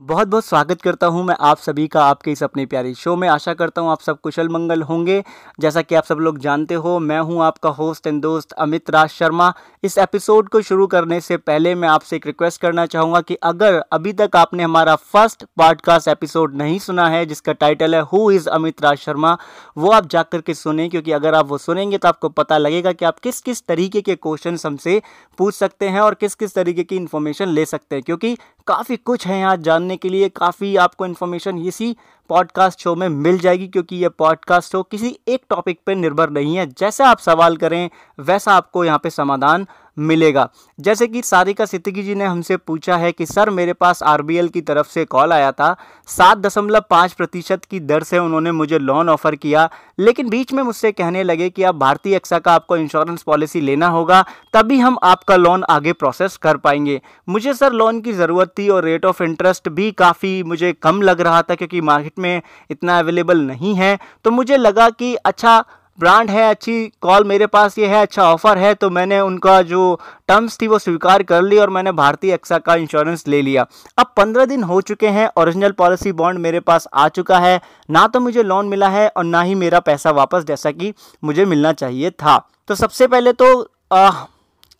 बहुत बहुत स्वागत करता हूँ मैं आप सभी का आपके इस अपने प्यारे शो में। आशा करता हूँ आप सब कुशल मंगल होंगे। जैसा कि आप सब लोग जानते हो, मैं हूँ आपका होस्ट एंड दोस्त अमित राज शर्मा। इस एपिसोड को शुरू करने से पहले मैं आपसे एक रिक्वेस्ट करना चाहूँगा कि अगर अभी तक आपने हमारा फ़र्स्ट पॉडकास्ट एपिसोड नहीं सुना है, जिसका टाइटल है हु इज़ अमित राज शर्मा, वो आप जा के सुने, क्योंकि अगर आप वो सुनेंगे तो आपको पता लगेगा कि आप किस किस तरीके के क्वेश्चन हमसे पूछ सकते हैं और किस किस तरीके की इन्फॉर्मेशन ले सकते हैं, क्योंकि काफ़ी कुछ है यहाँ जानने के लिए काफ़ी आपको इन्फॉर्मेशन इसी पॉडकास्ट शो में मिल जाएगी क्योंकि ये पॉडकास्ट शो किसी एक टॉपिक पर निर्भर नहीं है। जैसे आप सवाल करें, वैसा आपको यहाँ पे समाधान मिलेगा। जैसे कि सारिका सिद्दीकी जी ने हमसे पूछा है कि, सर, मेरे पास आरबीएल की तरफ़ से कॉल आया था। सात दशमलव पाँच प्रतिशत की दर से उन्होंने मुझे लोन ऑफ़र किया। लेकिन बीच में मुझसे कहने लगे कि आप भारतीय एक्सा का आपको इंश्योरेंस पॉलिसी लेना होगा, तभी हम आपका लोन आगे प्रोसेस कर पाएँगे। मुझे, सर लोन की ज़रूरत थी और रेट ऑफ़ इंटरेस्ट भी काफ़ी मुझे कम लग रहा था क्योंकि मार्केट में इतना अवेलेबल नहीं है। तो मुझे लगा कि अच्छा ब्रांड है अच्छी कॉल मेरे पास ये है अच्छा ऑफ़र है तो मैंने उनका जो टर्म्स थी वो स्वीकार कर ली और मैंने भारतीय एक्सा का इंश्योरेंस ले लिया। अब पंद्रह दिन हो चुके हैं ओरिजिनल पॉलिसी बॉन्ड मेरे पास आ चुका है। ना तो मुझे लोन मिला है और ना ही मेरा पैसा वापस जैसा कि मुझे मिलना चाहिए था। तो सबसे पहले तो आ,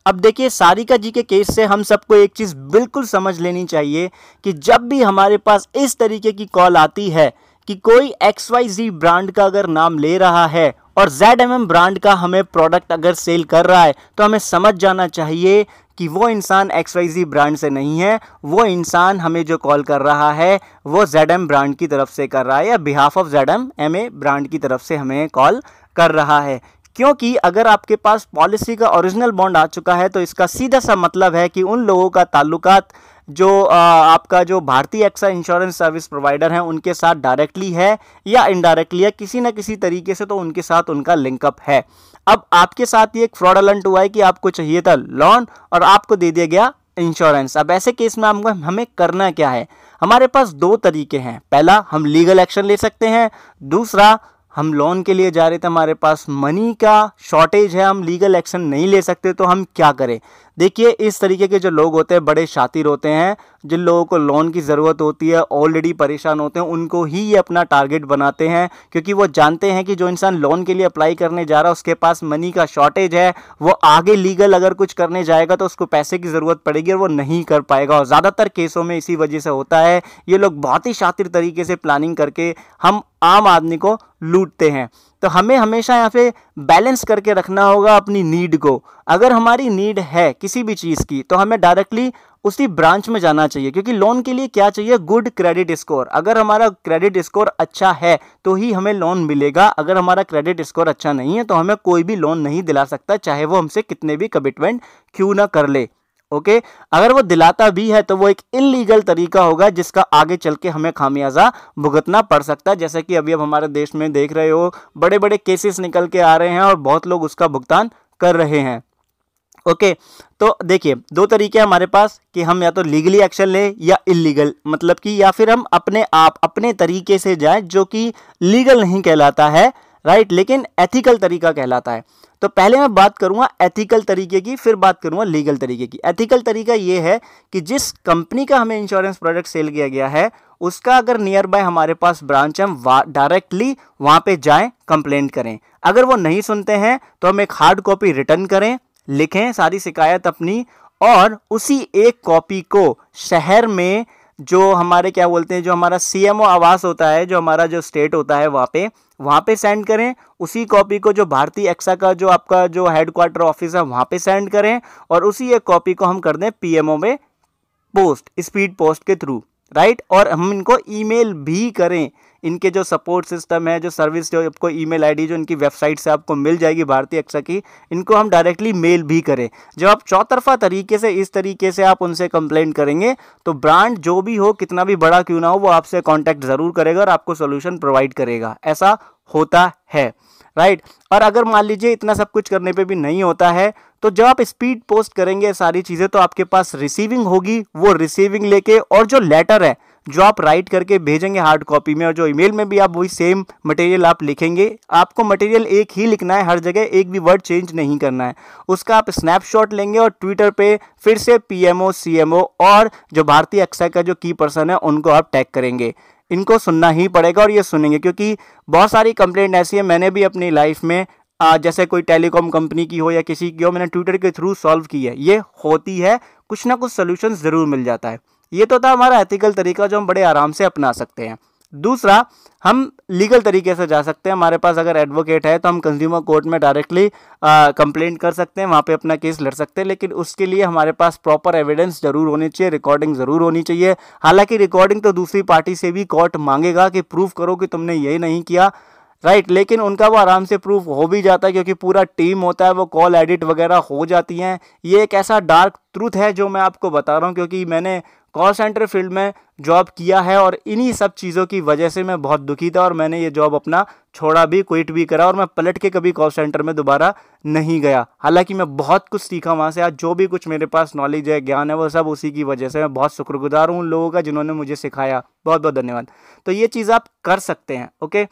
अब देखिए, सारिका जी के केस से हम सबको एक चीज़ बिल्कुल समझ लेनी चाहिए कि जब भी हमारे पास इस तरीके की कॉल आती है कि कोई एक्स वाई जी ब्रांड का अगर नाम ले रहा है और जेड एम एम ब्रांड का हमें प्रोडक्ट अगर सेल कर रहा है तो हमें समझ जाना चाहिए कि वो इंसान एक्स वाई जी ब्रांड से नहीं है, वो इंसान हमें जो कॉल कर रहा है, वो जेड एम ब्रांड की तरफ़ से कर रहा है या behalf of Z M M A brand की तरफ़ से हमें कॉल कर रहा है। क्योंकि अगर आपके पास पॉलिसी का ओरिजिनल बॉन्ड आ चुका है तो इसका सीधा सा मतलब है कि उन लोगों का ताल्लुकात जो आपका जो भारतीय एक्सा इंश्योरेंस सर्विस प्रोवाइडर हैं, उनके साथ डायरेक्टली है या इनडायरेक्टली है, किसी न किसी तरीके से तो उनके साथ उनका लिंकअप है। अब आपके साथ ये एक फ्रॉड अलंट हुआ है कि आपको चाहिए था लोन और आपको दे दिया गया इंश्योरेंस अब ऐसे केस में हमको, हमें करना क्या है? हमारे पास दो तरीके हैं। पहला, हम लीगल एक्शन ले सकते हैं। दूसरा हम लोन के लिए जा रहे थे, हमारे पास मनी का शॉर्टेज है, हम लीगल एक्शन नहीं ले सकते तो हम क्या करें? देखिए, इस तरीके के जो लोग होते हैं, बड़े शातिर होते हैं जिन लोगों को लोन की ज़रूरत होती है ऑलरेडी परेशान होते हैं, उनको ही ये अपना टारगेट बनाते हैं, क्योंकि वो जानते हैं कि जो इंसान लोन के लिए अप्लाई करने जा रहा है, उसके पास मनी का शॉर्टेज है, वो आगे लीगल अगर कुछ करने जाएगा तो उसको पैसे की ज़रूरत पड़ेगी और वो नहीं कर पाएगा। और ज़्यादातर केसों में इसी वजह से होता है, ये लोग बहुत ही शातिर तरीके से प्लानिंग करके हम आम आदमी को लूटते हैं। तो हमें हमेशा यहाँ पे बैलेंस करके रखना होगा अपनी नीड को। अगर हमारी नीड है किसी भी चीज़ की तो हमें डायरेक्टली उसी ब्रांच में जाना चाहिए, क्योंकि लोन के लिए क्या चाहिए? गुड क्रेडिट स्कोर अगर हमारा क्रेडिट स्कोर अच्छा है तो ही हमें लोन मिलेगा। अगर हमारा क्रेडिट स्कोर अच्छा नहीं है तो हमें कोई भी लोन नहीं दिला सकता, चाहे वो हमसे कितने भी कमिटमेंट क्यों ना कर ले। ओके? अगर वो दिलाता भी है तो वो एक इनलीगल तरीका होगा जिसका आगे चल के हमें खामियाजा भुगतना पड़ सकता है। जैसे कि अभी अब हमारे देश में देख रहे हो बड़े बड़े केसेस निकल के आ रहे हैं और बहुत लोग उसका भुगतान कर रहे हैं। ओके? तो देखिए, दो तरीके हमारे पास कि हम या तो लीगली एक्शन लें या इलीगल मतलब कि या फिर हम अपने आप, अपने तरीके से जाएँ जो कि लीगल नहीं कहलाता है। राइट लेकिन एथिकल तरीका कहलाता है। तो पहले मैं बात करूँगा एथिकल तरीके की, फिर बात करूँगा लीगल तरीके की। एथिकल तरीका ये है कि जिस कंपनी का हमें इंश्योरेंस प्रोडक्ट सेल किया गया है, उसका अगर नियर बाय हमारे पास ब्रांच है डायरेक्टली वहाँ पे जाएँ कंप्लेंट करें। अगर वो नहीं सुनते हैं तो हम एक हार्ड कॉपी रिटर्न करें, लिखें सारी शिकायत अपनी और उसी एक कॉपी को शहर में जो हमारे, क्या बोलते हैं, जो हमारा सी एम आवास होता है, जो हमारा जो स्टेट होता है वहाँ पे वहाँ पे सेंड करें। उसी कॉपी को जो भारतीय एक्सा का जो आपका जो हेडक्वार्टर ऑफ़िस है, वहाँ पे सेंड करें और उसी एक कॉपी को हम कर दें पीएमओ में पोस्ट स्पीड पोस्ट के थ्रू राइट और हम इनको ईमेल भी करें। इनके जो सपोर्ट सिस्टम है, जो सर्विस जो आपको ईमेल आईडी जो इनकी वेबसाइट से आपको मिल जाएगी भारतीय एक्सा की, इनको हम डायरेक्टली मेल भी करें। जब आप चौतरफा तरीके से, इस तरीके से आप उनसे कंप्लेन करेंगे तो ब्रांड जो भी हो, कितना भी बड़ा क्यों ना हो, वो आपसे कॉन्टैक्ट ज़रूर करेगा और आपको सोल्यूशन प्रोवाइड करेगा। ऐसा होता है राइट और अगर मान लीजिए इतना सब कुछ करने पे भी नहीं होता है तो जब आप स्पीड पोस्ट करेंगे सारी चीज़ें तो आपके पास रिसीविंग होगी, वो रिसीविंग लेके, और जो लेटर है जो आप राइट करके भेजेंगे हार्ड कॉपी में और जो ईमेल में भी आप वही सेम मटेरियल आप लिखेंगे आपको मटेरियल एक ही लिखना है हर जगह एक भी वर्ड चेंज नहीं करना है। उसका आप स्नैपशॉट लेंगे और ट्विटर पे फिर से पीएमओ सीएमओ और जो भारतीय एक्साई का जो की पर्सन है उनको आप टैग करेंगे। इनको सुनना ही पड़ेगा और ये सुनेंगे क्योंकि बहुत सारी कंप्लेंट ऐसी है मैंने भी अपनी लाइफ में आ, जैसे कोई टेलीकॉम कंपनी की हो या किसी की हो मैंने ट्विटर के थ्रू सॉल्व की है। ये होती है कुछ ना कुछ सोल्यूशन ज़रूर मिल जाता है। ये तो था हमारा एथिकल तरीका जो हम बड़े आराम से अपना सकते हैं। दूसरा, हम लीगल तरीके से जा सकते हैं। हमारे पास अगर एडवोकेट है तो हम कंज्यूमर कोर्ट में डायरेक्टली कंप्लेंट कर सकते हैं, वहाँ पे अपना केस लड़ सकते हैं, लेकिन उसके लिए हमारे पास प्रॉपर एविडेंस ज़रूर होनी चाहिए रिकॉर्डिंग ज़रूर होनी चाहिए। हालाँकि रिकॉर्डिंग तो दूसरी पार्टी से भी कोर्ट मांगेगा कि प्रूफ करो कि तुमने ये नहीं किया। राइट लेकिन उनका वो आराम से प्रूफ हो भी जाता है क्योंकि पूरा टीम होता है, वो कॉल एडिट वगैरह हो जाती हैं। ये एक ऐसा डार्क ट्रूथ है जो मैं आपको बता रहा हूँ, क्योंकि मैंने कॉल सेंटर फ़ील्ड में जॉब किया है और इन्हीं सब चीज़ों की वजह से मैं बहुत दुखी था और मैंने ये जॉब अपना छोड़ा भी क्विट भी करा और मैं पलट के कभी कॉल सेंटर में दोबारा नहीं गया। हालाँकि मैं बहुत कुछ सीखा वहाँ से, आज जो भी कुछ मेरे पास नॉलेज है, ज्ञान है, वो सब उसी की वजह से मैं बहुत शुक्रगुजार हूँ उन लोगों का जिन्होंने मुझे सिखाया। बहुत बहुत धन्यवाद। तो ये चीज़ आप कर सकते हैं, ओके?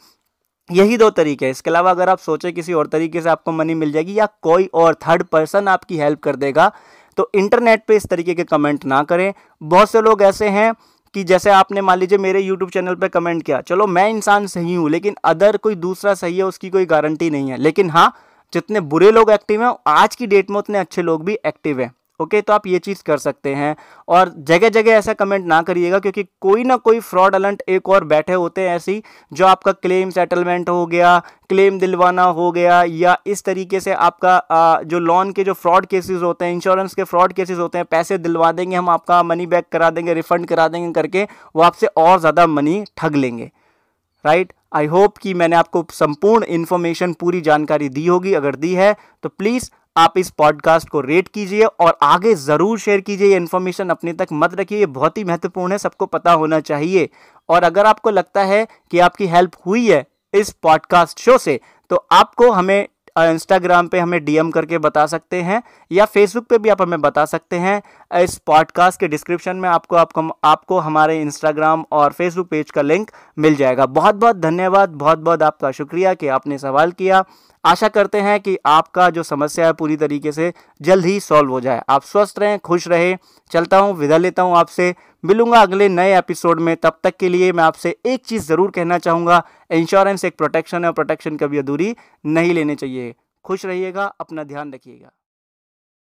यही दो तरीके हैं। इसके अलावा अगर आप सोचें किसी और तरीके से आपको मनी मिल जाएगी या कोई और थर्ड पर्सन आपकी हेल्प कर देगा तो इंटरनेट पे इस तरीके के कमेंट ना करें। बहुत से लोग ऐसे हैं कि जैसे आपने मान लीजिए मेरे यूट्यूब चैनल पे कमेंट किया, चलो मैं इंसान सही हूँ, लेकिन अदर कोई दूसरा सही है, उसकी कोई गारंटी नहीं है। लेकिन हाँ जितने बुरे लोग एक्टिव हैं, आज की डेट में उतने अच्छे लोग भी एक्टिव हैं। ओके तो आप ये चीज़ कर सकते हैं। और जगह जगह ऐसा कमेंट ना करिएगा क्योंकि कोई ना कोई फ्रॉड अलंट एक और बैठे होते हैं ऐसी जो आपका क्लेम सेटलमेंट हो गया क्लेम दिलवाना हो गया या इस तरीके से आपका आ, जो लोन के जो फ्रॉड केसेस होते हैं इंश्योरेंस के फ्रॉड केसेस होते हैं पैसे दिलवा देंगे हम आपका मनी बैक करा देंगे रिफंड करा देंगे करके वो आपसे और ज़्यादा मनी ठग लेंगे। राइट आई होप कि मैंने आपको संपूर्ण इन्फॉर्मेशन पूरी जानकारी दी होगी। अगर दी है तो प्लीज़ आप इस पॉडकास्ट को रेट कीजिए और आगे ज़रूर शेयर कीजिए ये इन्फॉर्मेशन अपने तक मत रखिए, ये बहुत ही महत्वपूर्ण है, सबको पता होना चाहिए। और अगर आपको लगता है कि आपकी हेल्प हुई है इस पॉडकास्ट शो से तो आपको हमें इंस्टाग्राम पे हमें डीएम करके बता सकते हैं, या फेसबुक पे भी आप हमें बता सकते हैं। इस पॉडकास्ट के डिस्क्रिप्शन में आपको आपको आपको हमारे इंस्टाग्राम और फेसबुक पेज का लिंक मिल जाएगा। बहुत बहुत धन्यवाद बहुत बहुत आपका शुक्रिया कि आपने सवाल किया। आशा करते हैं कि आपका जो समस्या है पूरी तरीके से जल्द ही सॉल्व हो जाए। आप स्वस्थ रहें, खुश रहें। चलता हूँ, विदा लेता हूँ आपसे। मिलूँगा अगले नए एपिसोड में। तब तक के लिए मैं आपसे एक चीज़ ज़रूर कहना चाहूँगा। इंश्योरेंस एक प्रोटेक्शन है और प्रोटेक्शन कभी अधूरी नहीं लेनी चाहिए। खुश रहिएगा, अपना ध्यान रखिएगा।